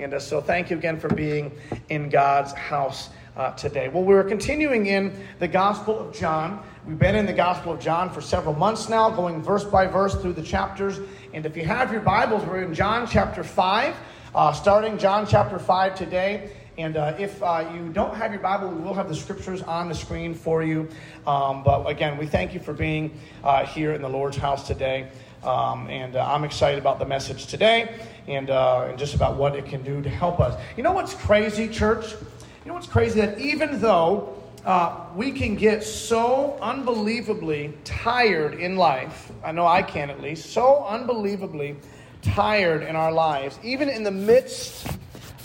And uh, so thank you again for being in God's house uh, today. Well, we're continuing in the Gospel of John. We've been in the Gospel of John for several months now, going verse by verse through the chapters. And if you have your Bibles, we're in John chapter 5, uh, starting John chapter 5 today. And uh, if uh, you don't have your Bible, we will have the scriptures on the screen for you. Um, but again, we thank you for being uh, here in the Lord's house today. Um, and uh, I'm excited about the message today and, uh, and just about what it can do to help us. You know what's crazy, church? You know what's crazy? That even though uh, we can get so unbelievably tired in life, I know I can at least, so unbelievably tired in our lives, even in the midst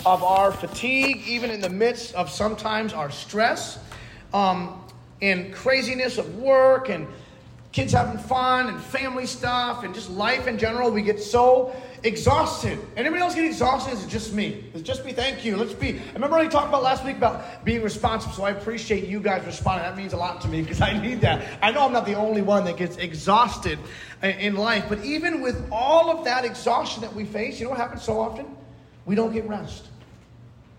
of our fatigue, even in the midst of sometimes our stress um, and craziness of work and kids having fun and family stuff and just life in general, we get so exhausted. Anybody else get exhausted? Is it just me? It's just me. Thank you. Let's be. I remember I talked about last week about being responsive, so I appreciate you guys responding. That means a lot to me because I need that. I know I'm not the only one that gets exhausted in life, but even with all of that exhaustion that we face, you know what happens so often? We don't get rest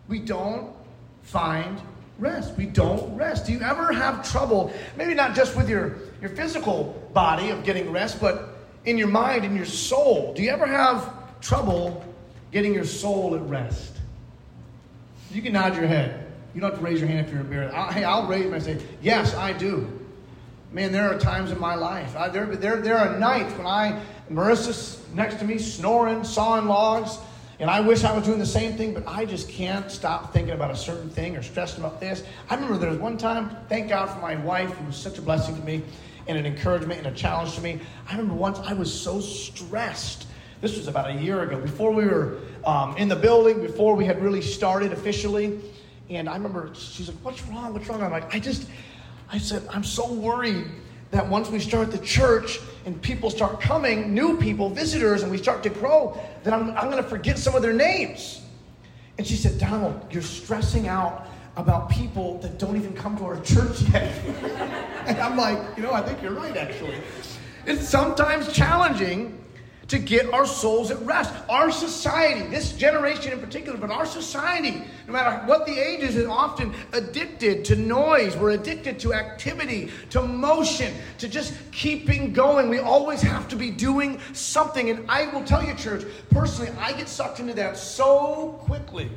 we don't find rest. We don't rest. Do you ever have trouble, maybe not just with your, your physical body of getting rest, but in your mind in your soul? Do you ever have trouble getting your soul at rest? You can nod your head. You don't have to raise your hand if you're embarrassed. I, hey, I'll raise my say, yes, I do. Man, there are times in my life. I, there, there, there are nights when I, Marissa's next to me, snoring, sawing logs. And I wish I was doing the same thing, but I just can't stop thinking about a certain thing or stressing about this. I remember there was one time, thank God for my wife, who was such a blessing to me and an encouragement and a challenge to me. I remember once I was so stressed. This was about a year ago, before we were um, in the building, before we had really started officially. And I remember she's like, What's wrong? What's wrong? I'm like, I just, I said, I'm so worried that once we start the church and people start coming, new people, visitors, and we start to grow, then I'm, I'm going to forget some of their names. And she said, Donald, you're stressing out about people that don't even come to our church yet. and I'm like, you know, I think you're right, actually. It's sometimes challenging to get our souls at rest. Our society, this generation in particular, but our society, no matter what the age is, is often addicted to noise. We're addicted to activity, to motion, to just keeping going. We always have to be doing something. And I will tell you, church, personally, I get sucked into that so quickly.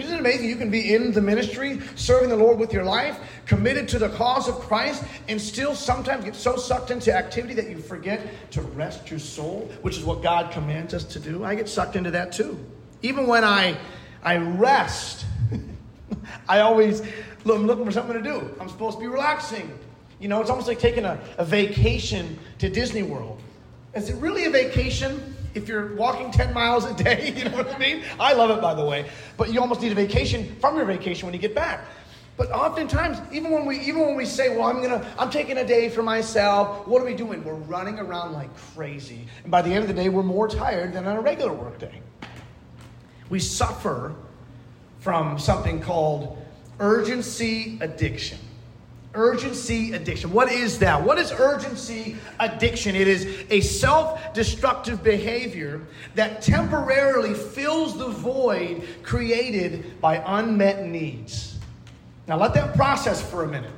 Isn't it amazing? You can be in the ministry, serving the Lord with your life, committed to the cause of Christ, and still sometimes get so sucked into activity that you forget to rest your soul, which is what God commands us to do. I get sucked into that too. Even when I, I rest, I always look, I'm looking for something to do. I'm supposed to be relaxing. You know, it's almost like taking a, a vacation to Disney World. Is it really a vacation? If you're walking 10 miles a day, you know what I mean? I love it, by the way. But you almost need a vacation from your vacation when you get back. But oftentimes, even when we even when we say, "Well, I'm gonna, I'm taking a day for myself," what are we doing? We're running around like crazy, and by the end of the day, we're more tired than on a regular workday. We suffer from something called urgency addiction. Urgency addiction. What is that? What is urgency addiction? It is a self destructive behavior that temporarily fills the void created by unmet needs. Now, let that process for a minute.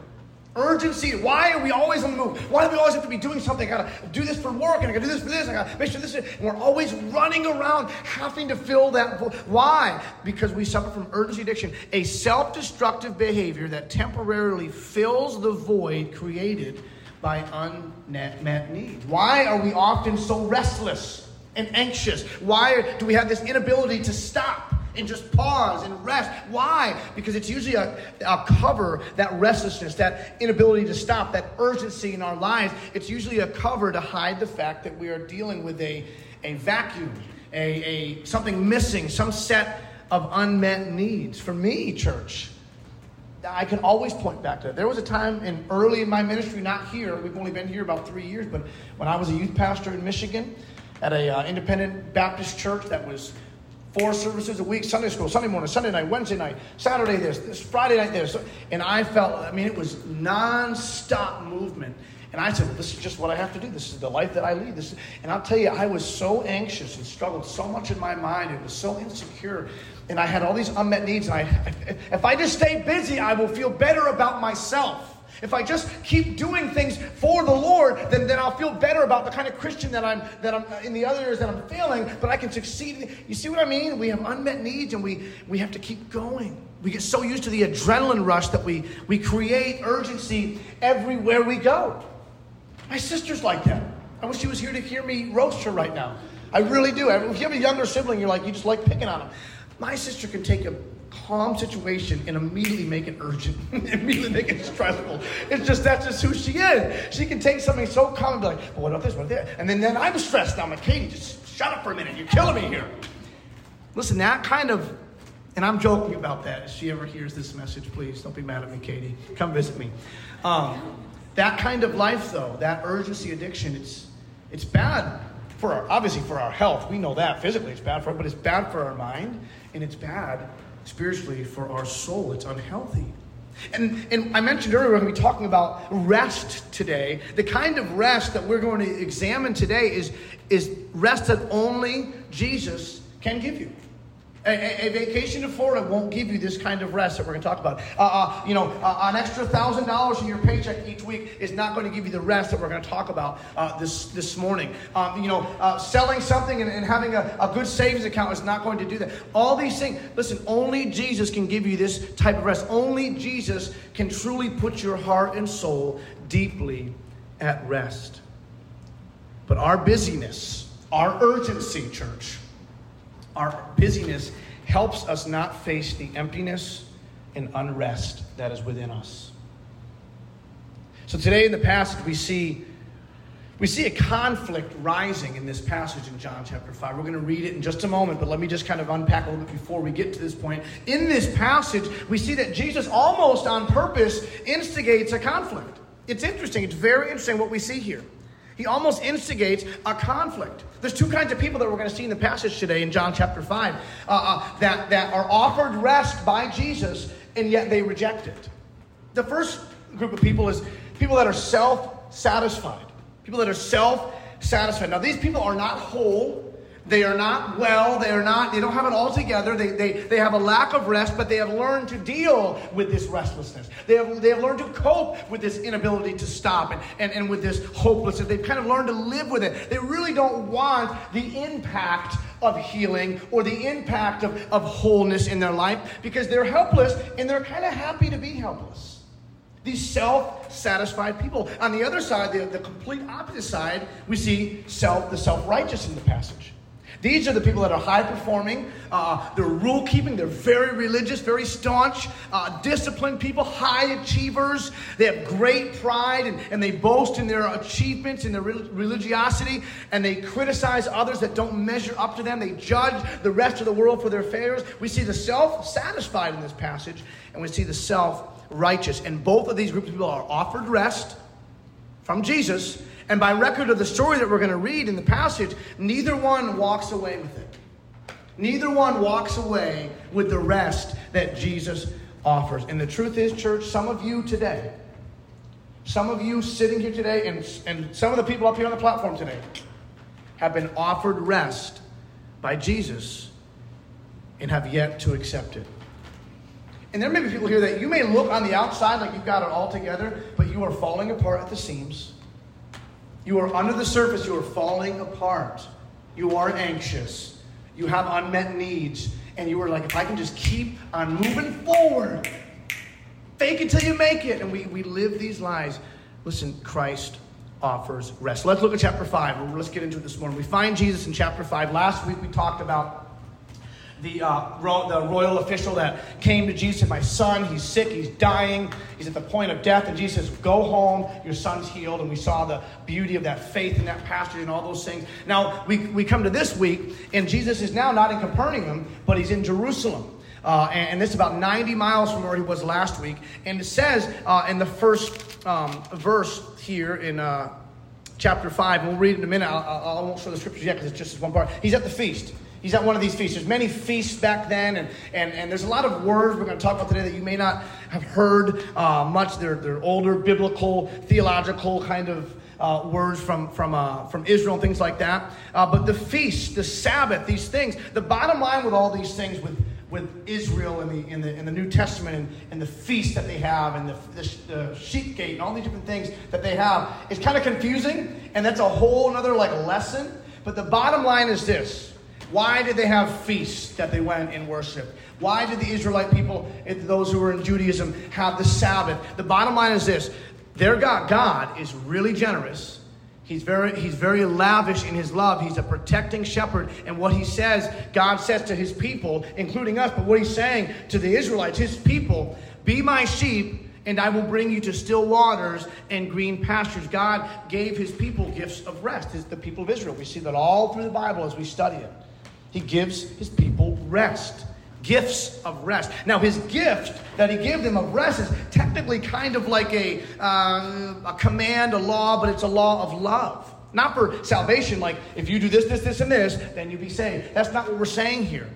Urgency. Why are we always on the move? Why do we always have to be doing something? I gotta do this for work, and I gotta do this for this, I gotta make sure this is. And we're always running around having to fill that void. Why? Because we suffer from urgency addiction, a self destructive behavior that temporarily fills the void created by unmet needs. Why are we often so restless and anxious? Why do we have this inability to stop? And just pause and rest. Why? Because it's usually a, a cover, that restlessness, that inability to stop, that urgency in our lives. It's usually a cover to hide the fact that we are dealing with a, a vacuum, a, a something missing, some set of unmet needs. For me, church, I can always point back to. There was a time in early in my ministry, not here. We've only been here about three years, but when I was a youth pastor in Michigan at a uh, independent Baptist church that was Four services a week Sunday school, Sunday morning, Sunday night, Wednesday night, Saturday this, this Friday night this. And I felt, I mean, it was non stop movement. And I said, well, this is just what I have to do. This is the life that I lead. This and I'll tell you, I was so anxious and struggled so much in my mind. It was so insecure. And I had all these unmet needs. And I, if I just stay busy, I will feel better about myself. If I just keep doing things for the Lord, then, then I'll feel better about the kind of Christian that I'm that I'm uh, in the other areas that I'm failing, but I can succeed. You see what I mean? We have unmet needs and we we have to keep going. We get so used to the adrenaline rush that we we create urgency everywhere we go. My sister's like that. I wish she was here to hear me roast her right now. I really do. If you have a younger sibling, you're like, you just like picking on them. My sister can take a calm situation and immediately make it urgent, immediately make it stressful. It's just that's just who she is. She can take something so calm and be like, well, what about this? What about that? And then, then I'm stressed. I'm like, Katie, just shut up for a minute. You're killing me here. Listen, that kind of, and I'm joking about that. If she ever hears this message, please don't be mad at me, Katie. Come visit me. Um, that kind of life, though, that urgency addiction, it's it's bad for our, obviously for our health. We know that physically it's bad for, it, but it's bad for our mind and it's bad spiritually for our soul. It's unhealthy. And, and I mentioned earlier, we're going to be talking about rest today. The kind of rest that we're going to examine today is, is rest that only Jesus can give you. A, a, vacation to Florida won't give you this kind of rest that we're going to talk about. Uh, uh, you know, uh, an extra thousand dollars in your paycheck each week is not going to give you the rest that we're going to talk about uh, this this morning. Um, you know, uh, selling something and, and having a, a, good savings account is not going to do that. All these things. Listen, only Jesus can give you this type of rest. Only Jesus can truly put your heart and soul deeply at rest. But our busyness, our urgency, church our busyness helps us not face the emptiness and unrest that is within us. So today in the passage we see we see a conflict rising in this passage in John chapter 5. We're going to read it in just a moment, but let me just kind of unpack a little bit before we get to this point. In this passage, we see that Jesus almost on purpose instigates a conflict. It's interesting. It's very interesting what we see here. He almost instigates a conflict. There's two kinds of people that we're going to see in the passage today in John chapter 5 uh, uh, that, that are offered rest by Jesus and yet they reject it. The first group of people is people that are self satisfied. People that are self satisfied. Now, these people are not whole, they are not well. They are not, they don't have it all together. They, they, they have a lack of rest, but they have learned to deal with this restlessness. They have, they have learned to cope with this inability to stop and, and, and with this hopelessness. They've kind of learned to live with it. They really don't want the impact of healing or the impact of, of wholeness in their life because they're helpless and they're kind of happy to be helpless. These self satisfied people. On the other side, the, the complete opposite side, we see self, the self righteous in the passage. These are the people that are high performing. Uh, they're rule keeping. They're very religious, very staunch, uh, disciplined people, high achievers. They have great pride and, and they boast in their achievements and their religiosity. And they criticize others that don't measure up to them. They judge the rest of the world for their failures. We see the self satisfied in this passage, and we see the self righteous. And both of these groups of people are offered rest from Jesus and by record of the story that we're going to read in the passage, neither one walks away with it. Neither one walks away with the rest that Jesus offers. And the truth is, church, some of you today, some of you sitting here today, and, and some of the people up here on the platform today, have been offered rest by Jesus and have yet to accept it. And there may be people here that you may look on the outside like you've got it all together, but you are falling apart at the seams. You are under the surface, you are falling apart. You are anxious. You have unmet needs. And you are like, if I can just keep on moving forward, fake it till you make it. And we, we live these lies. Listen, Christ offers rest. Let's look at chapter 5. Let's get into it this morning. We find Jesus in chapter 5. Last week we talked about the, uh, ro- the royal official that came to Jesus and my son, he's sick, he's dying, he's at the point of death. And Jesus says, Go home, your son's healed. And we saw the beauty of that faith and that passage and all those things. Now, we, we come to this week, and Jesus is now not in Capernaum, but he's in Jerusalem. Uh, and, and this is about 90 miles from where he was last week. And it says uh, in the first um, verse here in uh, chapter 5, and we'll read in a minute. I, I, I won't show the scriptures yet because it's just one part. He's at the feast. He's at one of these feasts. There's many feasts back then, and, and, and there's a lot of words we're going to talk about today that you may not have heard uh, much. They're, they're older, biblical, theological kind of uh, words from, from, uh, from Israel and things like that. Uh, but the feast, the Sabbath, these things, the bottom line with all these things with, with Israel in the, in, the, in the New Testament and, and the feast that they have and the, the, the sheep gate and all these different things that they have is kind of confusing, and that's a whole other like lesson. But the bottom line is this why did they have feasts that they went and worshiped? Why did the Israelite people, eh, those who were in Judaism, have the Sabbath? The bottom line is this their God, God is really generous. He's very, he's very lavish in his love. He's a protecting shepherd. And what he says, God says to his people, including us, but what he's saying to the Israelites, his people, be my sheep, and I will bring you to still waters and green pastures. God gave his people gifts of rest, the people of Israel. We see that all through the Bible as we study it. He gives his people rest, gifts of rest. Now, his gift that he gave them of rest is technically kind of like a, uh, a command, a law, but it's a law of love. Not for salvation, like if you do this, this, this, and this, then you'll be saved. That's not what we're saying here.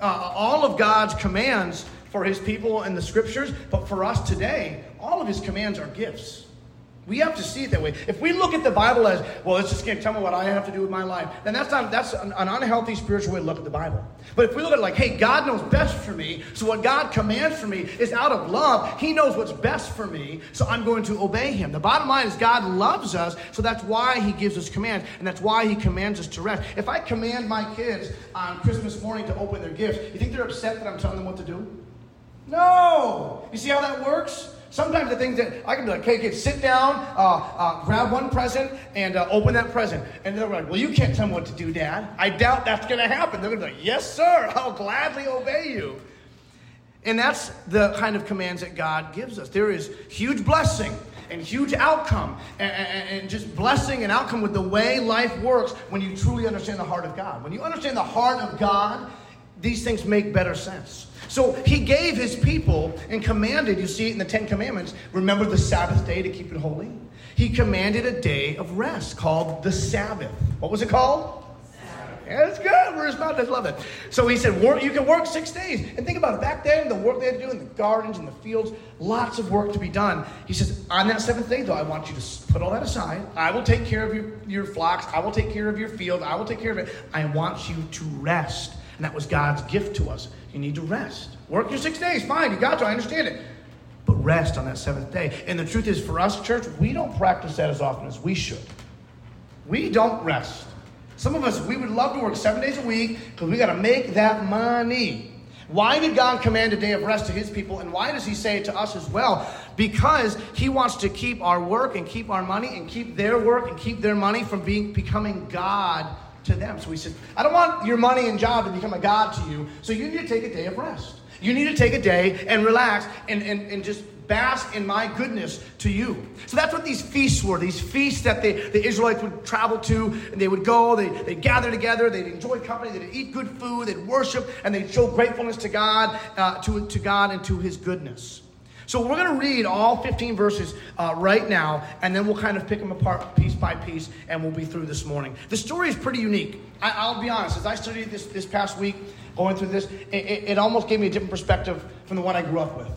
Uh, all of God's commands for his people in the scriptures, but for us today, all of his commands are gifts. We have to see it that way. If we look at the Bible as, well, it's just going to tell me what I have to do with my life, then that's, not, that's an, an unhealthy spiritual way to look at the Bible. But if we look at it like, hey, God knows best for me, so what God commands for me is out of love. He knows what's best for me, so I'm going to obey Him. The bottom line is God loves us, so that's why He gives us commands, and that's why He commands us to rest. If I command my kids on Christmas morning to open their gifts, you think they're upset that I'm telling them what to do? No! You see how that works? Sometimes the things that I can be like, hey, kids, sit down, uh, uh, grab one present, and uh, open that present. And they're like, well, you can't tell me what to do, Dad. I doubt that's going to happen. They're going to be like, yes, sir, I'll gladly obey you. And that's the kind of commands that God gives us. There is huge blessing and huge outcome and, and, and, just blessing and outcome with the way life works when you truly understand the heart of God. When you understand the heart of God, these things make better sense. So he gave his people and commanded, you see it in the Ten Commandments, remember the Sabbath day to keep it holy. He commanded a day of rest called the Sabbath. What was it called? Sabbath. Yeah, it's good. We're to love it. So he said, work, you can work six days. And think about it. Back then, the work they had to do in the gardens and the fields, lots of work to be done. He says, on that seventh day, though, I want you to put all that aside. I will take care of your, your flocks. I will take care of your field. I will take care of it. I want you to rest. And that was God's gift to us. You need to rest. Work your six days, fine, you got to, I understand it. But rest on that seventh day. And the truth is, for us, church, we don't practice that as often as we should. We don't rest. Some of us, we would love to work seven days a week because we got to make that money. Why did God command a day of rest to his people? And why does he say it to us as well? Because he wants to keep our work and keep our money and keep their work and keep their money from being becoming God to them. So he said, I don't want your money and job to become a God to you, so you need to take a day of rest. You need to take a day and relax and, and, and just bask in my goodness to you. So that's what these feasts were. These feasts that they, the Israelites would travel to, and they would go, they, they'd gather together, they'd enjoy company, they'd eat good food, they'd worship, and they'd show gratefulness to God, uh, to, to God and to his goodness. So we're going to read all 15 verses uh, right now, and then we'll kind of pick them apart piece by piece, and we'll be through this morning. The story is pretty unique. I, will be honest. As I studied this this past week, going through this, it, it, it, almost gave me a different perspective from the one I grew up with.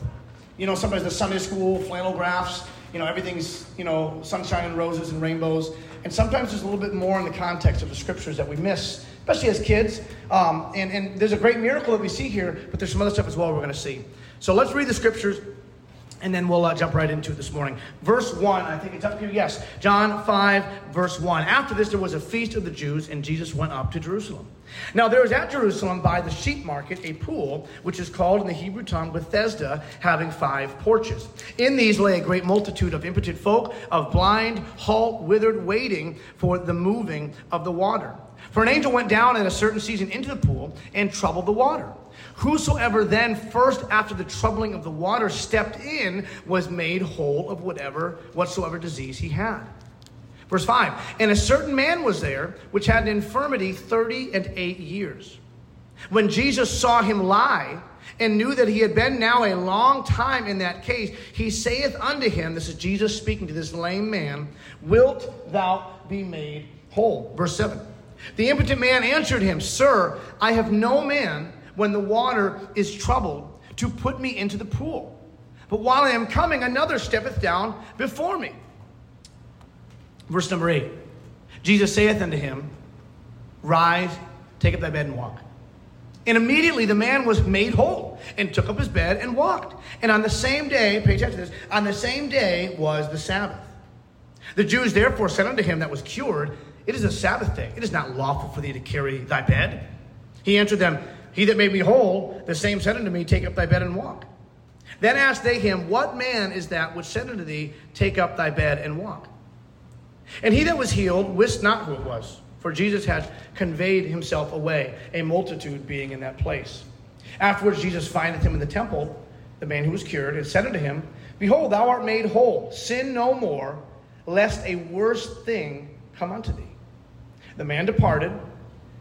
You know, sometimes the Sunday school flannel graphs. You know, everything's you know sunshine and roses and rainbows, and sometimes there's a little bit more in the context of the scriptures that we miss especially as kids. Um, and, and there's a great miracle that we see here, but there's some other stuff as well we're going to see. So let's read the scriptures and then we'll uh, jump right into it this morning. Verse 1, I think it's up here. Yes, John 5, verse 1. After this, there was a feast of the Jews, and Jesus went up to Jerusalem. Now, there was at Jerusalem by the sheep market a pool, which is called in the Hebrew tongue Bethesda, having five porches. In these lay a great multitude of impotent folk, of blind, halt, withered, waiting for the moving of the water. For an angel went down at a certain season into the pool and troubled the water. Whosoever then first after the troubling of the water stepped in was made whole of whatever whatsoever disease he had. Verse 5 And a certain man was there which had an infirmity thirty and eight years. When Jesus saw him lie, and knew that he had been now a long time in that case, he saith unto him, This is Jesus speaking to this lame man, Wilt thou be made whole? Verse 7. The impotent man answered him, Sir, I have no man when the water is troubled to put me into the pool. But while I am coming, another steppeth down before me. Verse number 8 Jesus saith unto him, Rise, take up thy bed and walk. And immediately the man was made whole and took up his bed and walked. And on the same day, attention to this, on the same day was the Sabbath. The Jews therefore said unto him that was cured, It is a Sabbath day. It is not lawful for thee to carry thy bed. He answered them, He that made me whole, the same said unto me, Take up thy bed and walk. Then asked they him, What man is that which said unto thee, Take up thy bed and walk? And he that was healed wist not who it was, for Jesus had conveyed himself away, a multitude being in that place. Afterwards, Jesus findeth him in the temple, the man who was cured, and said unto him, Behold, thou art made whole. Sin no more, lest a worse thing come unto thee. The man departed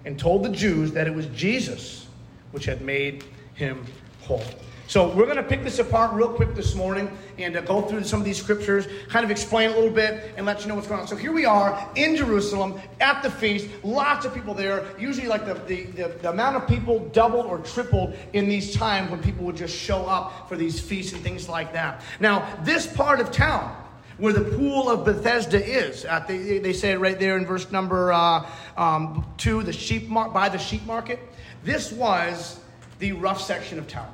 and told the Jews that it was Jesus which had made him whole. So we're going to pick this apart real quick this morning and uh, go through some of these scriptures, kind of explain a little bit and let you know what's going on. So here we are in Jerusalem at the feast, lots of people there. Usually, like the, the, the, the amount of people doubled or tripled in these times when people would just show up for these feasts and things like that. Now, this part of town, where the pool of Bethesda is. At the, they say it right there in verse number uh, um, two, the sheep mar- by the sheep market. This was the rough section of town.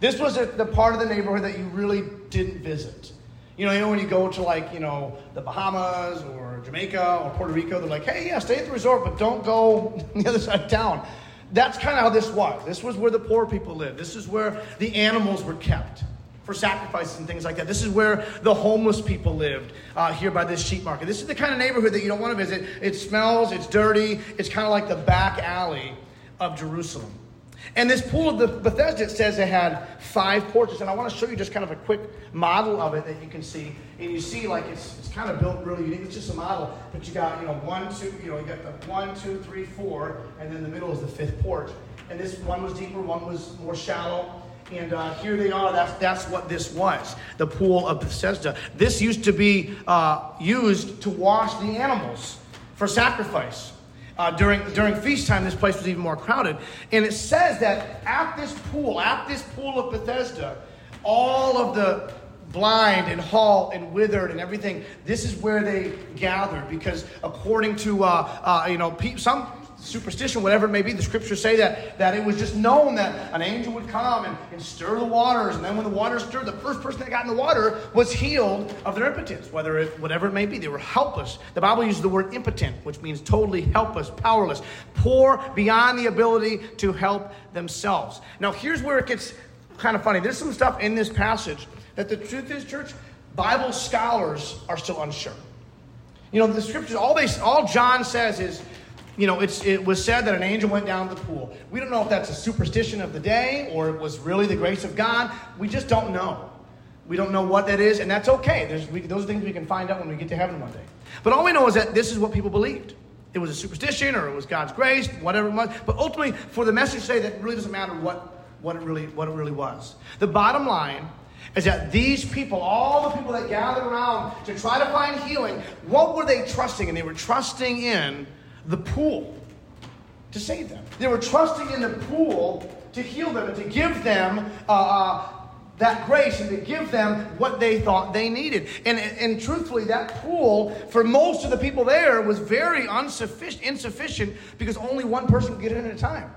This was the part of the neighborhood that you really didn't visit. You know, you know when you go to like, you know, the Bahamas or Jamaica or Puerto Rico, they're like, hey, yeah, stay at the resort, but don't go the other side of town. That's kind of how this was. This was where the poor people lived. This is where the animals were kept for sacrifices and things like that. This is where the homeless people lived uh, here by this sheep market. This is the kind of neighborhood that you don't want to visit. It smells, it's dirty, it's kind of like the back alley of Jerusalem. And this pool of the Bethesda, it says it had five porches. And I want to show you just kind of a quick model of it that you can see. And you see, like, it's, it's kind of built really unique. It's just a model. But you got, you know, one, two, you know, you got the one, two, three, four. And then the middle is the fifth porch. And this one was deeper, one was more shallow. And uh, here they are. That's, that's what this was the pool of Bethesda. This used to be uh, used to wash the animals for sacrifice. Uh, during, during feast time, this place was even more crowded. And it says that at this pool, at this pool of Bethesda, all of the blind and halt and withered and everything, this is where they gathered because according to, uh, uh, you know, some superstition, whatever it may be, the scriptures say that, that it was just known that an angel would come and, and stir the waters. And then when the waters stirred, the first person that got in the water was healed of their impotence, whether it, whatever it may be. They were helpless. The Bible uses the word impotent, which means totally helpless, powerless, poor beyond the ability to help themselves. Now, here's where it gets kind of funny. There's some stuff in this passage that the truth is, church, Bible scholars are still unsure. You know, the scriptures, all they all John says is you know, it was said that an angel went down to the pool. We don't know if that's a superstition of the day or it was really the grace of God. We just don't know. We don't know what that is, and that's okay. We, those are things we can find out when we get to heaven one day. But all we know is that this is what people believed. It was a superstition or it was God's grace, whatever it was. But ultimately, for the message today, that really doesn't matter what, what, it really, what it really was. The bottom line is that these people, all the people that gathered around to try to find healing, what were they trusting? And they were trusting in the pool to save them. They were trusting in the pool to heal them and to give them uh, uh, that grace and to give them what they thought they needed. And, and truthfully, that pool, for most of the people there, was very insufficient, insufficient because only one person could get in at a time.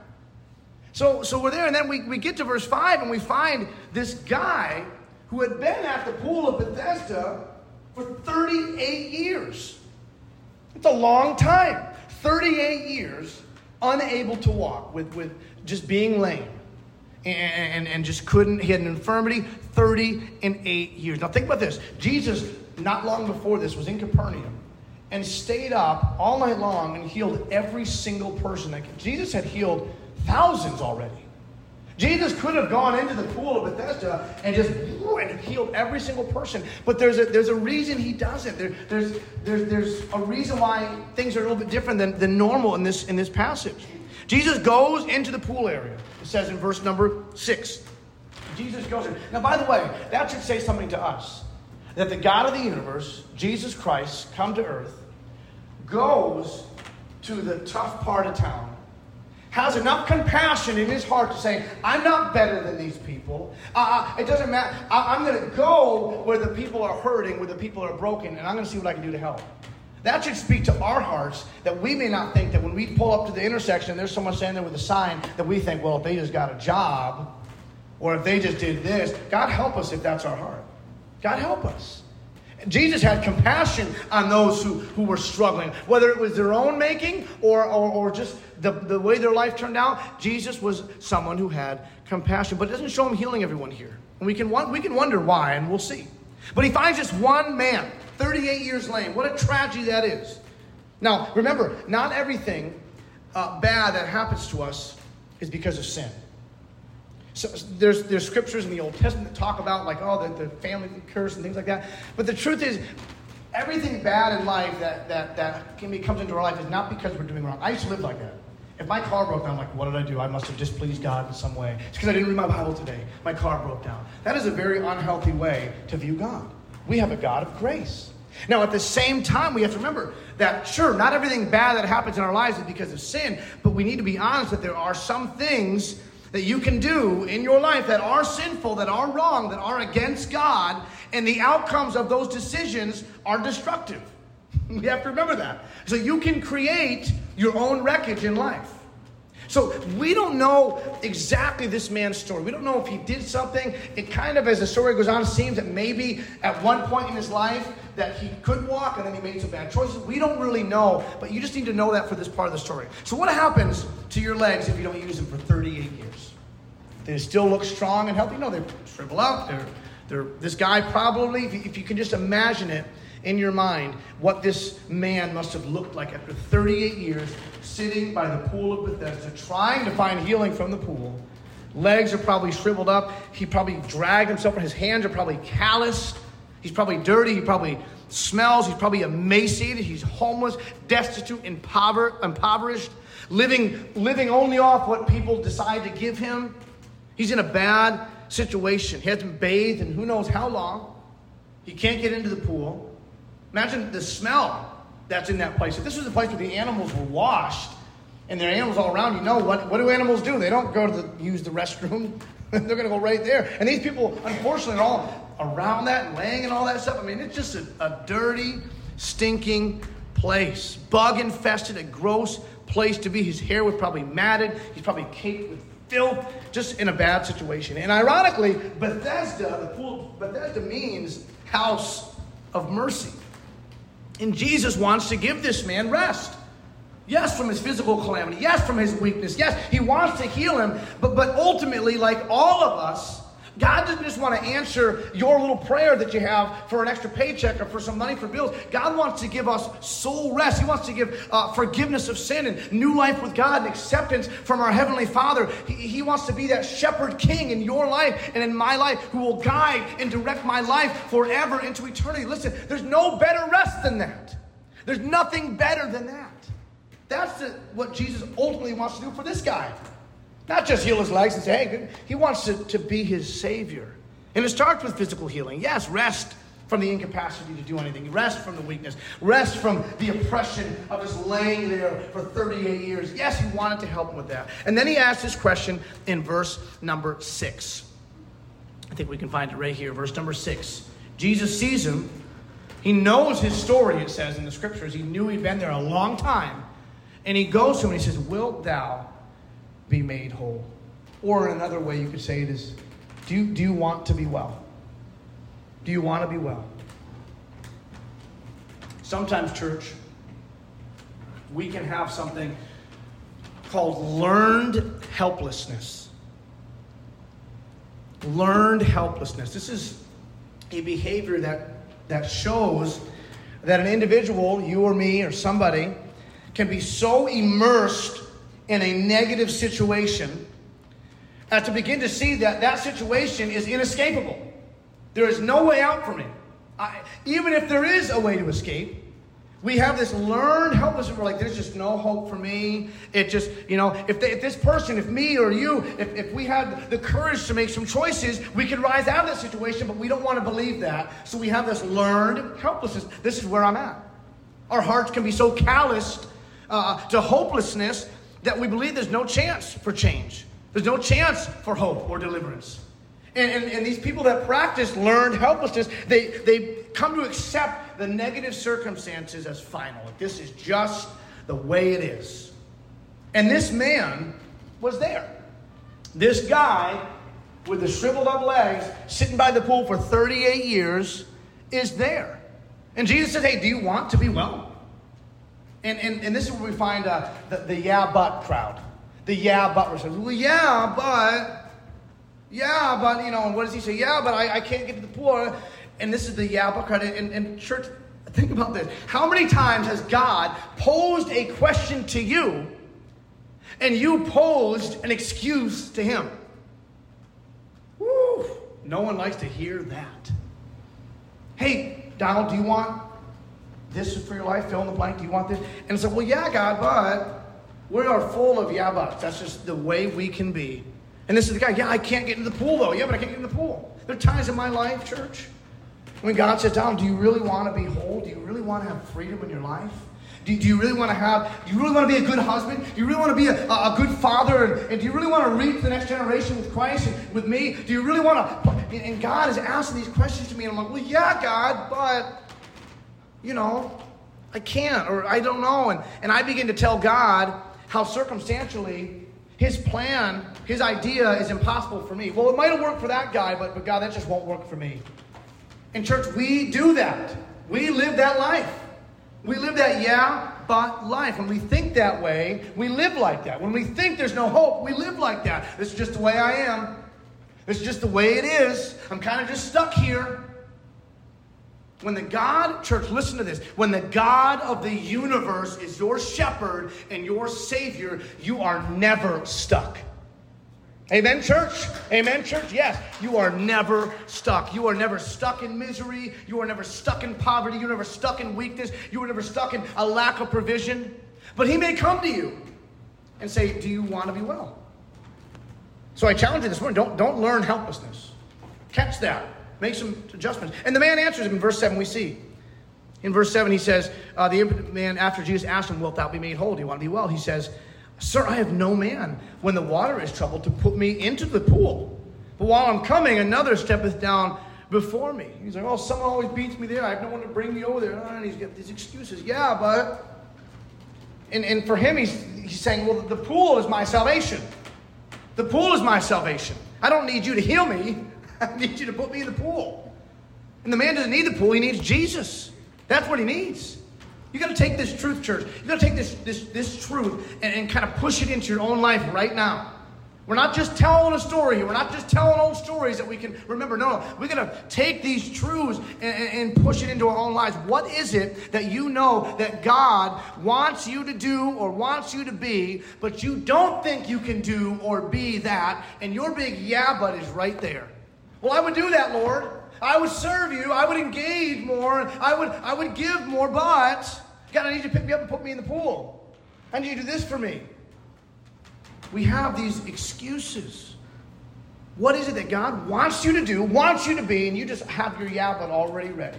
So, so we're there, and then we, we get to verse 5, and we find this guy who had been at the pool of Bethesda for 38 years. It's a long time. 38 years unable to walk with, with just being lame and, and, and just couldn't. He had an infirmity 38 years. Now, think about this Jesus, not long before this, was in Capernaum and stayed up all night long and healed every single person. That, Jesus had healed thousands already. Jesus could have gone into the pool of Bethesda and just and healed every single person. But there's a, there's a reason he doesn't. There, there's, there's, there's a reason why things are a little bit different than, than normal in this, in this passage. Jesus goes into the pool area. It says in verse number six. Jesus goes in. Now, by the way, that should say something to us. That the God of the universe, Jesus Christ, come to earth, goes to the tough part of town, has enough compassion in his heart to say, I'm not better than these people. Uh, uh it doesn't matter. I, am going to go where the people are hurting, where the people are broken, and I'm going to see what I can do to help. That should speak to our hearts that we may not think that when we pull up to the intersection there's someone standing there with a sign that we think, well, if they just got a job or if they just did this, God help us if that's our heart. God help us. Jesus had compassion on those who, who were struggling, whether it was their own making or, or, or just the, the way their life turned out. Jesus was someone who had compassion, but it doesn't show him healing everyone here. And we can, we can wonder why, and we'll see. But he finds this one man 38 years lame. What a tragedy that is. Now, remember, not everything uh, bad that happens to us is because of sin. So there's, there's scriptures in the Old Testament that talk about, like, oh, the, the family curse and things like that. But the truth is, everything bad in life that, that, that can be, comes into our life is not because we're doing wrong. I used to live like that. If my car broke down, I'm like, what did I do? I must have displeased God in some way. It's because I didn't read my Bible today. My car broke down. That is a very unhealthy way to view God. We have a God of grace. Now, at the same time, we have to remember that, sure, not everything bad that happens in our lives is because of sin, but we need to be honest that there are some things that you can do in your life that are sinful, that are wrong, that are against God, and the outcomes of those decisions are destructive. We have to remember that. So you can create your own wreckage in life. So we don't know exactly this man's story. We don't know if he did something. It kind of, as the story goes on, seems that maybe at one point in his life that he could walk and then he made some bad choices. We don't really know, but you just need to know that for this part of the story. So what happens to your legs if you don't use them for 38 years? They still look strong and healthy? No, they shrivel up. They're, they're, this guy probably, if you, if you can just imagine it, in your mind what this man must have looked like after 38 years sitting by the pool of Bethesda, trying to find healing from the pool. Legs are probably shriveled up. He probably dragged himself, his hands are probably calloused. He's probably dirty. He probably smells. He's probably emaciated. He's homeless, destitute, impover- impoverished, living, living only off what people decide to give him. He's in a bad situation. He hasn't bathed in who knows how long. He can't get into the pool. Imagine the smell that's in that place. If this was a place where the animals were washed and there are animals all around, you know what, what do animals do? They don't go to the, use the restroom. They're going to go right there. And these people, unfortunately, are all around that and laying and all that stuff. I mean, it's just a, a dirty, stinking place. Bug infested, a gross place to be. His hair was probably matted. He's probably caked with filth, just in a bad situation. And ironically, Bethesda, the pool, Bethesda means house of mercy. And Jesus wants to give this man rest. Yes, from his physical calamity. Yes, from his weakness. Yes, he wants to heal him. But, but ultimately, like all of us, God doesn't just want to answer your little prayer that you have for an extra paycheck or for some money for bills. God wants to give us soul rest. He wants to give uh, forgiveness of sin and new life with God and acceptance from our Heavenly Father. He, he wants to be that shepherd king in your life and in my life who will guide and direct my life forever into eternity. Listen, there's no better rest than that. There's nothing better than that. That's the, what Jesus ultimately wants to do for this guy. Not just heal his legs and say, hey, he wants to, to be his savior. And it starts with physical healing. Yes, rest from the incapacity to do anything, rest from the weakness, rest from the oppression of just laying there for 38 years. Yes, he wanted to help him with that. And then he asked this question in verse number six. I think we can find it right here, verse number six. Jesus sees him. He knows his story, it says in the scriptures. He knew he'd been there a long time. And he goes to him and he says, Wilt thou be made whole. Or another way you could say it is do you, do you want to be well? Do you want to be well? Sometimes, church, we can have something called learned helplessness. Learned helplessness. This is a behavior that, that shows that an individual, you or me or somebody, can be so immersed in a negative situation as to begin to see that that situation is inescapable. There is no way out from it. I, even if there is a way to escape, we have this learned helplessness. We're like, there's just no hope for me. It just, you know, if, they, if this person, if me or you, if, if we had the courage to make some choices, we could rise out of that situation, but we don't want to believe that. So we have this learned helplessness. This is where I'm at. Our hearts can be so calloused uh, to hopelessness that we believe there's no chance for change. There's no chance for hope or deliverance. And, and, and these people that practice learned helplessness, they, they come to accept the negative circumstances as final. This is just the way it is. And this man was there. This guy with the shriveled up legs, sitting by the pool for 38 years, is there. And Jesus says, Hey, do you want to be well? And, and, and this is where we find uh, the, the yeah, but crowd. The yeah, but says, Well, yeah, but, yeah, but, you know, and what does he say? Yeah, but I, I can't get to the poor. And this is the yeah, but crowd. And, and church, think about this. How many times has God posed a question to you and you posed an excuse to him? Woo! No one likes to hear that. Hey, Donald, do you want this is for your life? Fill in the blank. Do you want this? And I said, well, yeah, God, but we are full of yeah, buts. That's just the way we can be. And this is the guy, yeah, I can't get into the pool though. Yeah, but I can't get in the pool. There are times in my life, church, when God says, Donald, do you really want to be whole? Do you really want to have freedom in your life? Do, do you really want to have, do you really want to be a good husband? Do you really want to be a, a, good father? And, and, do you really want to reach the next generation with Christ and with me? Do you really want to? And God is asking these questions to me, and I'm like, well, yeah, God, but, you know, I can't, or I don't know. And, and I begin to tell God how circumstantially his plan, his idea is impossible for me. Well, it might have worked for that guy, but, but God, that just won't work for me. In church, we do that. We live that life. We live that yeah, but life. When we think that way, we live like that. When we think there's no hope, we live like that. This is just the way I am. This is just the way it is. I'm kind of just stuck here. When the God, church, listen to this. When the God of the universe is your shepherd and your savior, you are never stuck. Amen, church? Amen, church? Yes, you are never stuck. You are never stuck in misery. You are never stuck in poverty. You're never stuck in weakness. You are never stuck in a lack of provision. But He may come to you and say, Do you want to be well? So I challenge you this morning don't, don't learn helplessness. Catch that. Make some adjustments. And the man answers him in verse 7, we see. In verse 7, he says, uh, The impotent man, after Jesus asked him, Wilt thou be made whole? Do you want to be well? He says, Sir, I have no man when the water is troubled to put me into the pool. But while I'm coming, another steppeth down before me. He's like, Oh, someone always beats me there. I have no one to bring me over there. And he's got these excuses. Yeah, but. And, and for him, he's, he's saying, Well, the pool is my salvation. The pool is my salvation. I don't need you to heal me. I need you to put me in the pool. And the man doesn't need the pool, he needs Jesus. That's what he needs. You got to take this truth, church. You got to take this, this, this truth and, and kind of push it into your own life right now. We're not just telling a story. We're not just telling old stories that we can remember. No, no. We're going to take these truths and, and, push it into our own lives. What is it that you know that God wants you to do or wants you to be, but you don't think you can do or be that, and your big yeah, but is right there? Well, I would do that, Lord. I would serve you. I would engage more. I would, I would give more, but God, I need you to pick me up and put me in the pool. I need you to do this for me. We have these excuses. What is it that God wants you to do, wants you to be, and you just have your yeah, but already ready?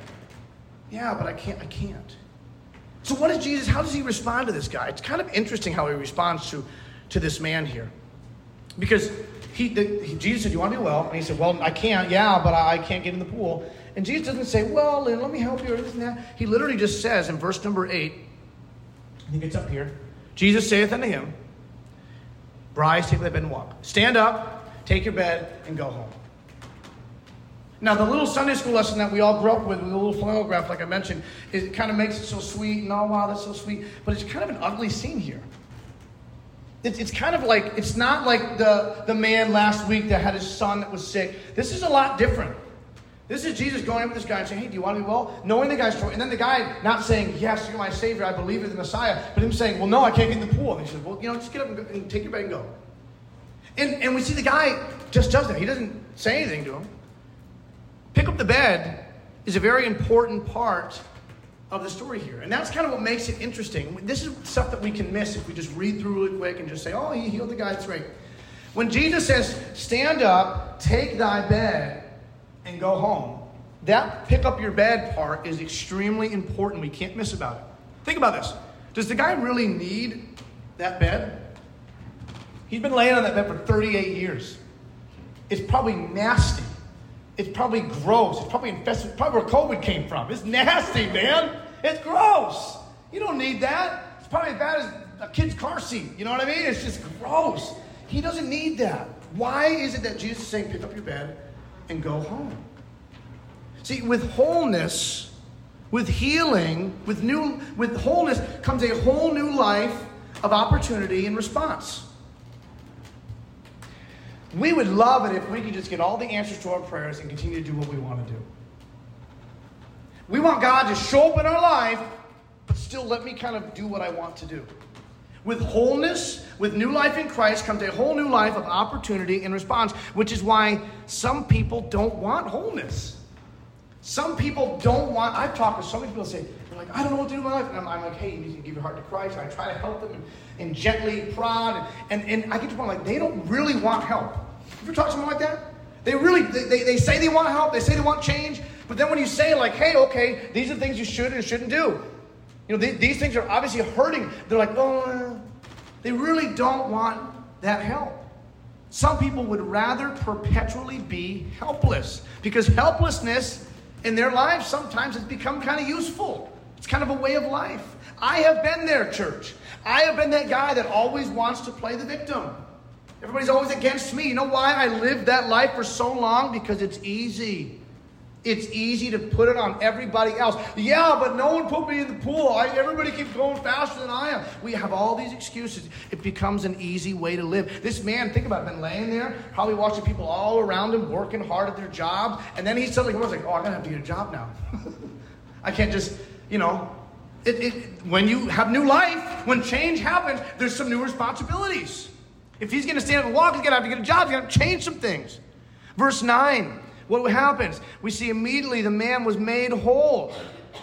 Yeah, but I can't, I can't. So what does Jesus, how does he respond to this guy? It's kind of interesting how he responds to, to this man here. Because he, the, he, Jesus said, "Do You want to be well? And he said, Well, I can't, yeah, but I, I can't get in the pool. And Jesus doesn't say, Well, let me help you or this and that. He literally just says in verse number eight, think it's up here. Jesus saith unto him, Rise, take thy bed and walk. Stand up, take your bed, and go home. Now, the little Sunday school lesson that we all grew up with, with the little flannel graph, like I mentioned, it kind of makes it so sweet, and oh, wow, that's so sweet. But it's kind of an ugly scene here. It's, kind of like, it's not like the, the man last week that had his son that was sick. This is a lot different. This is Jesus going up with this guy and saying, Hey, do you want to be well? Knowing the guy's story. And then the guy not saying, Yes, you're my Savior, I believe you're the Messiah, but him saying, Well, no, I can't get in the pool. And he says, Well, you know, just get up and, go, and take your bed and go. And, and we see the guy just does that. He doesn't say anything to him. Pick up the bed is a very important part of the story here. And that's kind of what makes it interesting. This is stuff that we can miss if we just read through really quick and just say, oh, he healed the guy, that's right. When Jesus says, stand up, take thy bed, and go home, that pick up your bed part is extremely important. We can't miss about it. Think about this. Does the guy really need that bed? He's been laying on that bed for 38 years. It's probably nasty. It's probably gross. It's probably infested. Probably where COVID came from. It's nasty, man. It's gross. You don't need that. It's probably as bad as a kid's car seat. You know what I mean? It's just gross. He doesn't need that. Why is it that Jesus is saying, pick up your bed and go home? See, with wholeness, with healing, with new with wholeness comes a whole new life of opportunity and response. We would love it if we could just get all the answers to our prayers and continue to do what we want to do. We want God to show up in our life, but still let me kind of do what I want to do. With wholeness, with new life in Christ, comes a whole new life of opportunity and response, which is why some people don't want wholeness. Some people don't want, I've talked to so many people say, they're like, I don't know what to do with my life. And I'm, I'm like, hey, you need to give your heart to Christ. And I try to help them and, and gently prod. And, and, and I get to the point like, they don't really want help. If you talk to someone like that? They really, they, they say they want help, they say they want change, but then when you say like, hey, okay, these are things you should and shouldn't do. You know, these, these things are obviously hurting. They're like, oh, they really don't want that help. Some people would rather perpetually be helpless because helplessness in their lives sometimes it's become kind of useful. It's kind of a way of life. I have been there, church. I have been that guy that always wants to play the victim. Everybody's always against me. You know why I lived that life for so long? Because it's easy. It's easy to put it on everybody else. Yeah, but no one put me in the pool. I, everybody keeps going faster than I am. We have all these excuses. It becomes an easy way to live. This man, think about it, been laying there, probably watching people all around him working hard at their jobs, and then he suddenly was like, "Oh, I'm gonna have to get a job now. I can't just, you know." It, it, when you have new life, when change happens, there's some new responsibilities. If he's going to stand up and walk, he's going to have to get a job. He's going to change some things. Verse 9, what happens? We see immediately the man was made whole.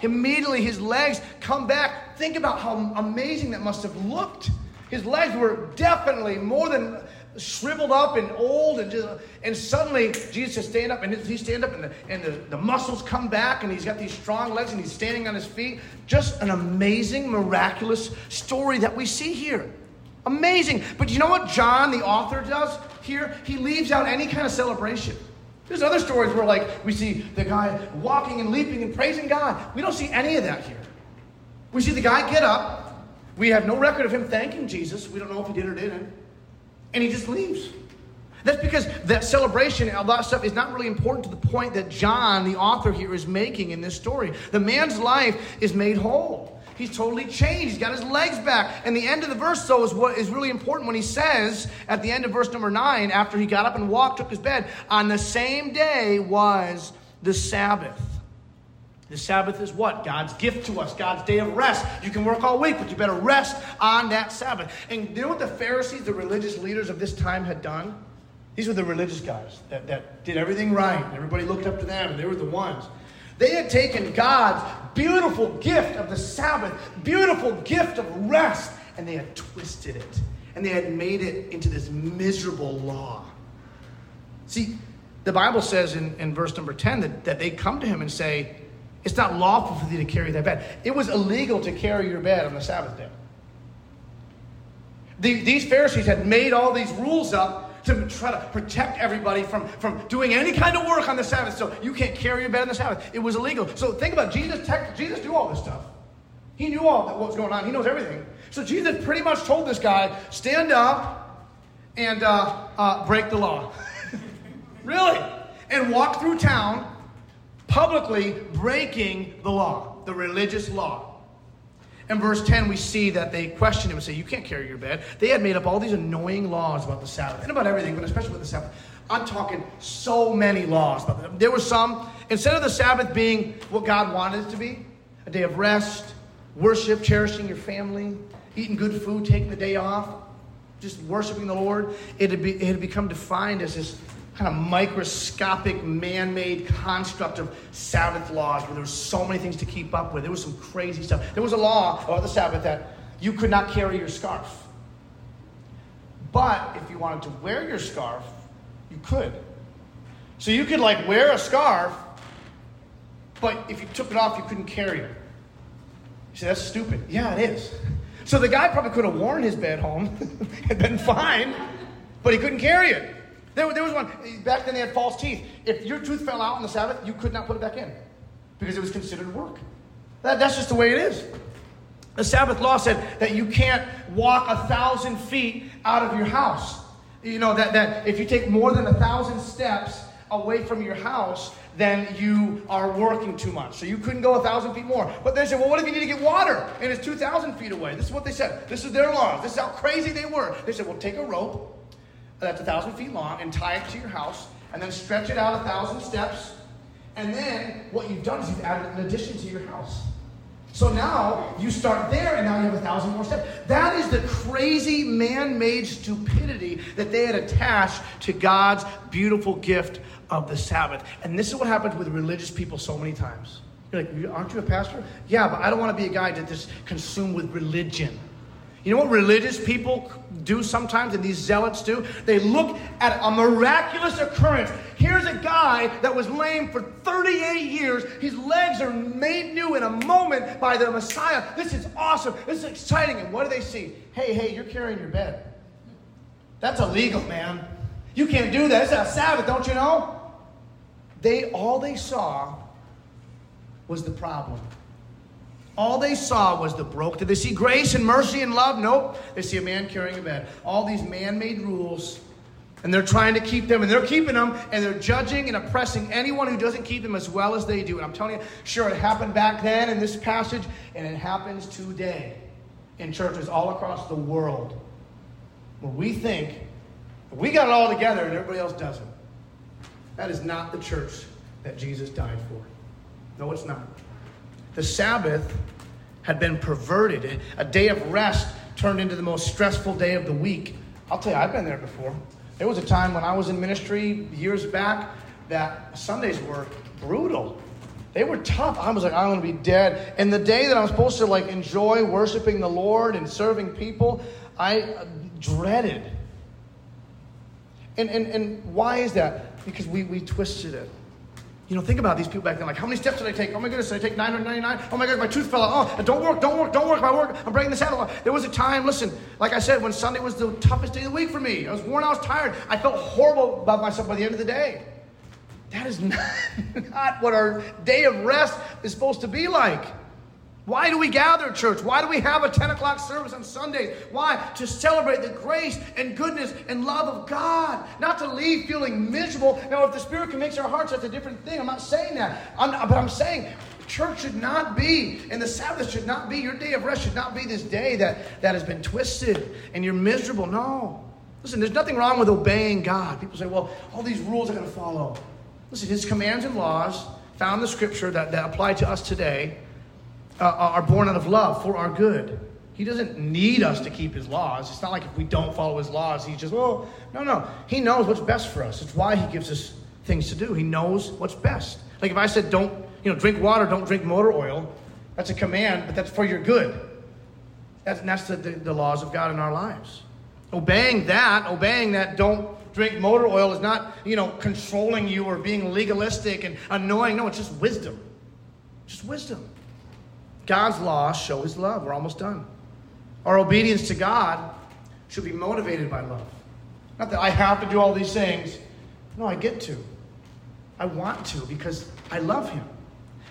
Immediately his legs come back. Think about how amazing that must have looked. His legs were definitely more than shriveled up and old and just, and suddenly Jesus just stand up and he stand up and, the, and the, the muscles come back and he's got these strong legs and he's standing on his feet. Just an amazing, miraculous story that we see here. Amazing. But you know what John, the author, does here? He leaves out any kind of celebration. There's other stories where, like, we see the guy walking and leaping and praising God. We don't see any of that here. We see the guy get up. We have no record of him thanking Jesus. We don't know if he did or didn't. And he just leaves. That's because that celebration and all that stuff is not really important to the point that John, the author here, is making in this story. The man's life is made whole. He's totally changed. He's got his legs back. And the end of the verse, though, is what is really important when he says at the end of verse number nine, after he got up and walked, took his bed, on the same day was the Sabbath. The Sabbath is what? God's gift to us, God's day of rest. You can work all week, but you better rest on that Sabbath. And you know what the Pharisees, the religious leaders of this time, had done? These were the religious guys that, that did everything right. Everybody looked up to them, and they were the ones. They had taken God's beautiful gift of the Sabbath, beautiful gift of rest, and they had twisted it. And they had made it into this miserable law. See, the Bible says in, in verse number 10 that, that they come to him and say, It's not lawful for thee to carry thy bed. It was illegal to carry your bed on the Sabbath day. The, these Pharisees had made all these rules up to try to protect everybody from, from doing any kind of work on the Sabbath. So you can't carry your bed on the Sabbath. It was illegal. So think about. Jesus. Tech, Jesus knew all this stuff. He knew all that what was going on. He knows everything. So Jesus pretty much told this guy, stand up and uh, uh, break the law. really? And walk through town publicly breaking the law, the religious law. In verse 10, we see that they question him and say, You can't carry your bed. They had made up all these annoying laws about the Sabbath and about everything, but especially with the Sabbath. I'm talking so many laws. There were some, instead of the Sabbath being what God wanted it to be, a day of rest, worship, cherishing your family, eating good food, taking the day off, just worshiping the Lord, it had, be, it had become defined as this kind of microscopic man-made construct of Sabbath laws where there were so many things to keep up with. There was some crazy stuff. There was a law about the Sabbath that you could not carry your scarf. But if you wanted to wear your scarf, you could. So you could like wear a scarf, but if you took it off, you couldn't carry it. You say, that's stupid. Yeah, it is. So the guy probably could have worn his bed home and been fine, but he couldn't carry it. There, there was one, back then they had false teeth. If your tooth fell out on the Sabbath, you could not put it back in because it was considered work. That, that's just the way it is. The Sabbath law said that you can't walk a thousand feet out of your house. You know, that, that if you take more than a thousand steps away from your house, then you are working too much. So you couldn't go a thousand feet more. But they said, well, what if you need to get water and it's 2,000 feet away? This is what they said. This is their laws. This is how crazy they were. They said, well, take a rope that's a thousand feet long and tie it to your house and then stretch it out a thousand steps. And then what you've done is you've added an addition to your house. So now you start there, and now you have a thousand more steps. That is the crazy man made stupidity that they had attached to God's beautiful gift of the Sabbath. And this is what happens with religious people so many times. You're like, aren't you a pastor? Yeah, but I don't want to be a guy that just consumed with religion. You know what religious people do sometimes, and these zealots do? They look at a miraculous occurrence. Here's a guy that was lame for 38 years. His legs are made new in a moment by the Messiah. This is awesome. This is exciting. And what do they see? Hey, hey, you're carrying your bed. That's illegal, man. You can't do that. It's a Sabbath, don't you know? They all they saw was the problem. All they saw was the broke. Did they see grace and mercy and love? Nope. They see a man carrying a bed. All these man made rules, and they're trying to keep them, and they're keeping them, and they're judging and oppressing anyone who doesn't keep them as well as they do. And I'm telling you, sure, it happened back then in this passage, and it happens today in churches all across the world where we think we got it all together and everybody else doesn't. That is not the church that Jesus died for. No, it's not. The Sabbath had been perverted. A day of rest turned into the most stressful day of the week. I'll tell you, I've been there before. There was a time when I was in ministry years back that Sundays were brutal. They were tough. I was like, I'm going to be dead. And the day that I'm supposed to like enjoy worshiping the Lord and serving people, I uh, dreaded. And, and, and why is that? Because we, we twisted it. You know, think about these people back then. Like, how many steps did I take? Oh my goodness, did I take 999? Oh my God, my tooth fell out. Oh, don't work, don't work, don't work. My work, I'm breaking the Sabbath. There was a time, listen, like I said, when Sunday was the toughest day of the week for me. I was worn, I was tired. I felt horrible about myself by the end of the day. That is not, not what our day of rest is supposed to be like. Why do we gather, church? Why do we have a 10 o'clock service on Sundays? Why? To celebrate the grace and goodness and love of God. Not to leave feeling miserable. Now, if the Spirit convicts our hearts, that's a different thing. I'm not saying that. I'm but I'm saying church should not be, and the Sabbath should not be, your day of rest should not be this day that, that has been twisted and you're miserable. No. Listen, there's nothing wrong with obeying God. People say, well, all these rules I got to follow. Listen, His commands and laws found the scripture that, that apply to us today uh, are born out of love for our good. He doesn't need us to keep his laws. It's not like if we don't follow his laws, he just, oh, no, no. He knows what's best for us. It's why he gives us things to do. He knows what's best. Like if I said, don't, you know, drink water, don't drink motor oil, that's a command, but that's for your good. That's, that's the, the, the laws of God in our lives. Obeying that, obeying that, don't drink motor oil is not, you know, controlling you or being legalistic and annoying. No, it's just wisdom. Just wisdom. God's law show his love. We're almost done. Our obedience to God should be motivated by love. Not that I have to do all these things. No, I get to. I want to because I love him.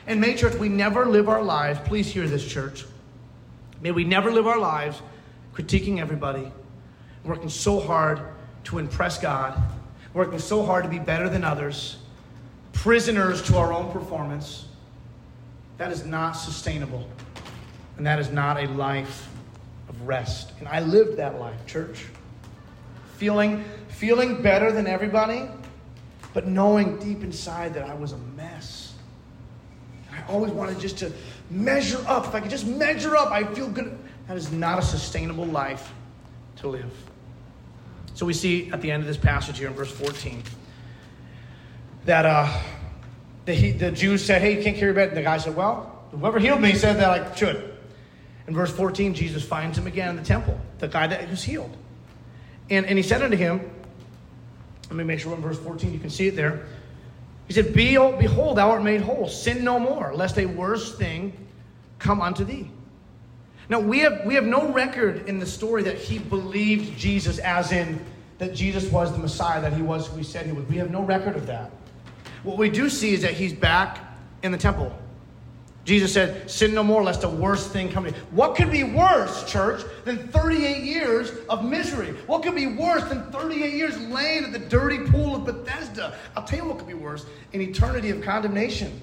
And may, church, we never live our lives, please hear this, church. May we never live our lives critiquing everybody, working so hard to impress God, working so hard to be better than others, prisoners to our own performance that is not sustainable. And that is not a life of rest. And I lived that life, church. Feeling, feeling better than everybody, but knowing deep inside that I was a mess. I always wanted just to measure up. If I could just measure up, I feel good. That is not a sustainable life to live. So we see at the end of this passage here in verse 14 that uh, the, the Jews said, Hey, you can't carry your bed. And the guy said, Well, whoever healed me said that I should. In verse 14, Jesus finds him again in the temple, the guy that was healed. And, and he said unto him, Let me make sure in verse 14 you can see it there. He said, Behold, thou art made whole. Sin no more, lest a worse thing come unto thee. Now, we have, we have no record in the story that he believed Jesus, as in that Jesus was the Messiah, that he was who he said he was. We have no record of that. What we do see is that he's back in the temple. Jesus said, Sin no more, lest a worse thing come to you. What could be worse, church, than 38 years of misery? What could be worse than 38 years laying at the dirty pool of Bethesda? I'll tell you what could be worse an eternity of condemnation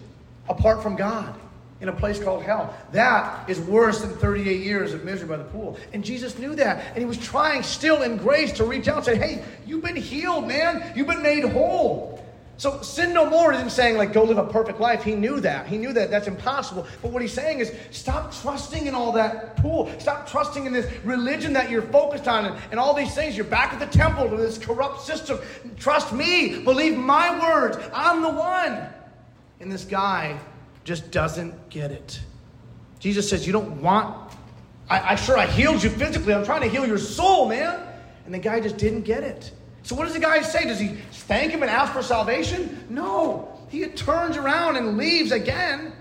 apart from God in a place called hell. That is worse than 38 years of misery by the pool. And Jesus knew that. And he was trying still in grace to reach out and say, Hey, you've been healed, man. You've been made whole. So sin no more isn't saying like go live a perfect life. He knew that. He knew that that's impossible. But what he's saying is stop trusting in all that pool. Stop trusting in this religion that you're focused on and, and all these things. You're back at the temple with this corrupt system. Trust me. Believe my words. I'm the one. And this guy just doesn't get it. Jesus says, You don't want, I, I sure I healed you physically. I'm trying to heal your soul, man. And the guy just didn't get it. So what does the guy say? Does he thank him and ask for salvation? No. He turns around and leaves again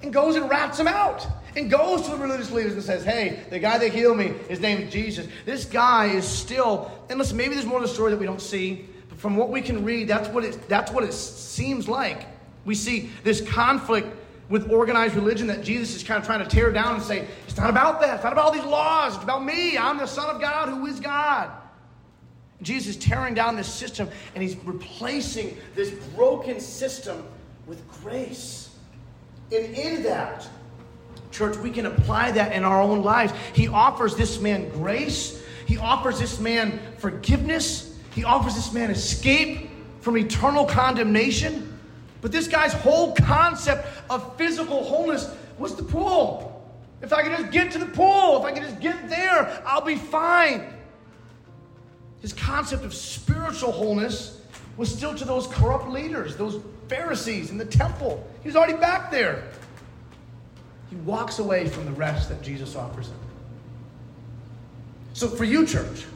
and goes and rats him out and goes to the religious leaders and says, Hey, the guy that healed me, his name is Jesus. This guy is still, and listen, maybe there's more to the story that we don't see, but from what we can read, that's what it, that's what it seems like. We see this conflict with organized religion that Jesus is kind of trying to tear down and say, it's not about that. It's not about all these laws. It's about me. I'm the Son of God who is God. Jesus is tearing down this system and he's replacing this broken system with grace. And in that, church, we can apply that in our own lives. He offers this man grace, he offers this man forgiveness, he offers this man escape from eternal condemnation. But this guy's whole concept of physical wholeness was the pool. If I could just get to the pool, if I could just get there, I'll be fine. His concept of spiritual wholeness was still to those corrupt leaders, those Pharisees in the temple. He's already back there. He walks away from the rest that Jesus offers him. So, for you, church,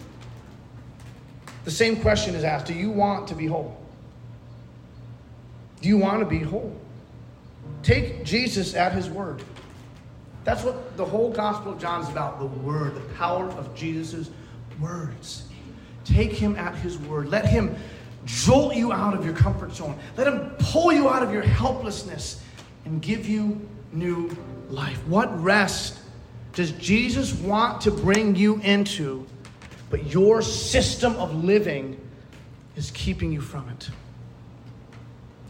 the same question is asked Do you want to be whole? Do you want to be whole? Take Jesus at his word. That's what the whole Gospel of John is about the word, the power of Jesus' words. Take him at his word. Let him jolt you out of your comfort zone. Let him pull you out of your helplessness and give you new life. What rest does Jesus want to bring you into, but your system of living is keeping you from it? it?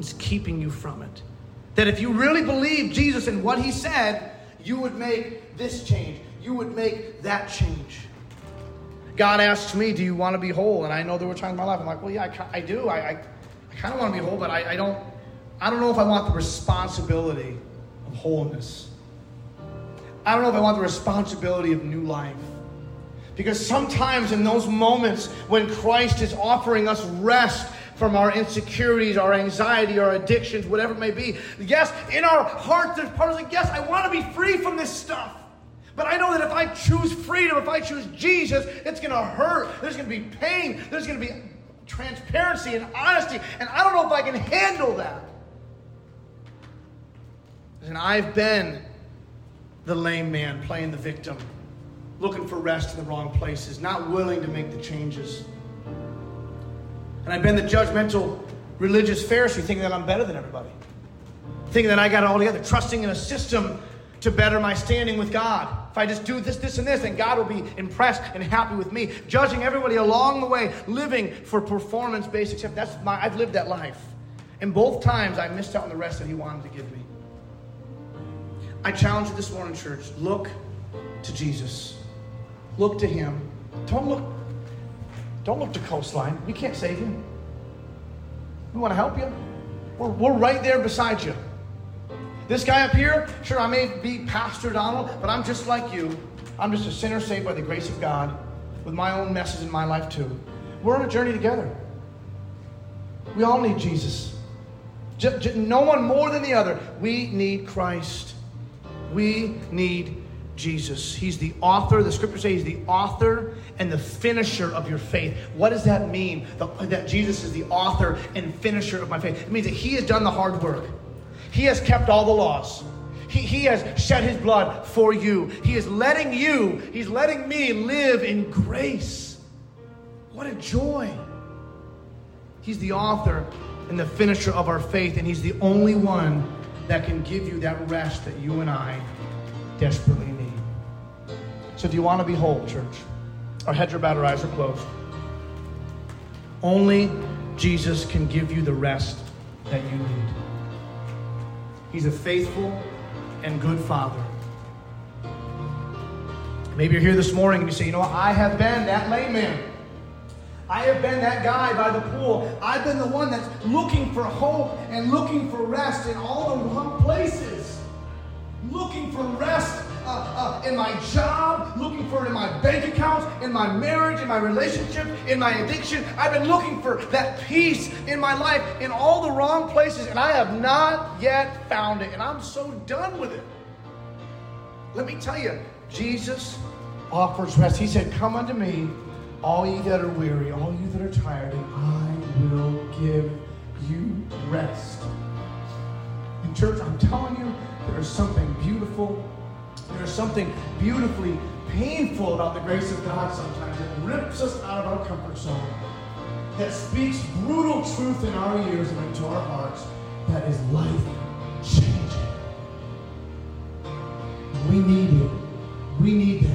is keeping you from it. That if you really believe Jesus and what he said, you would make this change. You would make that change. God asks me, Do you want to be whole? And I know there were times in my life I'm like, Well, yeah, I, I do. I, I, I kind of want to be whole, but I, I, don't, I don't know if I want the responsibility of wholeness. I don't know if I want the responsibility of new life. Because sometimes in those moments when Christ is offering us rest from our insecurities, our anxiety, our addictions, whatever it may be. Yes, in our hearts, there's part of like, yes, I want to be free from this stuff. But I know that if I choose freedom, if I choose Jesus, it's going to hurt. There's going to be pain. There's going to be transparency and honesty. And I don't know if I can handle that. And I've been the lame man playing the victim, looking for rest in the wrong places, not willing to make the changes. And I've been the judgmental religious Pharisee thinking that I'm better than everybody, thinking that I got it all together, trusting in a system to better my standing with God. If I just do this, this, and this, then God will be impressed and happy with me. Judging everybody along the way, living for performance based except That's my, I've lived that life. And both times I missed out on the rest that He wanted to give me. I challenge you this morning, church look to Jesus. Look to Him. Don't look don't look to coastline. We can't save you. We want to help you. We're, we're right there beside you. This guy up here, sure, I may be Pastor Donald, but I'm just like you. I'm just a sinner saved by the grace of God with my own messes in my life, too. We're on a journey together. We all need Jesus. no one more than the other. We need Christ. We need Jesus. He's the author, the scriptures say he's the author and the finisher of your faith. What does that mean? The, that Jesus is the author and finisher of my faith. It means that he has done the hard work. He has kept all the laws. He, he has shed his blood for you. He is letting you, he's letting me live in grace. What a joy. He's the author and the finisher of our faith, and he's the only one that can give you that rest that you and I desperately need. So, do you want to be whole, church? Our heads are bowed, our eyes are closed. Only Jesus can give you the rest that you need. He's a faithful and good Father. Maybe you're here this morning and you say, you know what? I have been that lame man. I have been that guy by the pool. I've been the one that's looking for hope and looking for rest in all the wrong places. Looking for rest uh, uh, in my job, looking for it in my bank accounts, in my marriage, in my relationship, in my addiction. I've been looking for that peace in my life in all the wrong places, and I have not yet found it. And I'm so done with it. Let me tell you, Jesus offers rest. He said, Come unto me, all ye that are weary, all you that are tired, and I will give you rest. In church, I'm telling you, there's something beautiful there's something beautifully painful about the grace of God sometimes. It rips us out of our comfort zone. That speaks brutal truth in our ears and into our hearts. That is life changing. We need it. We need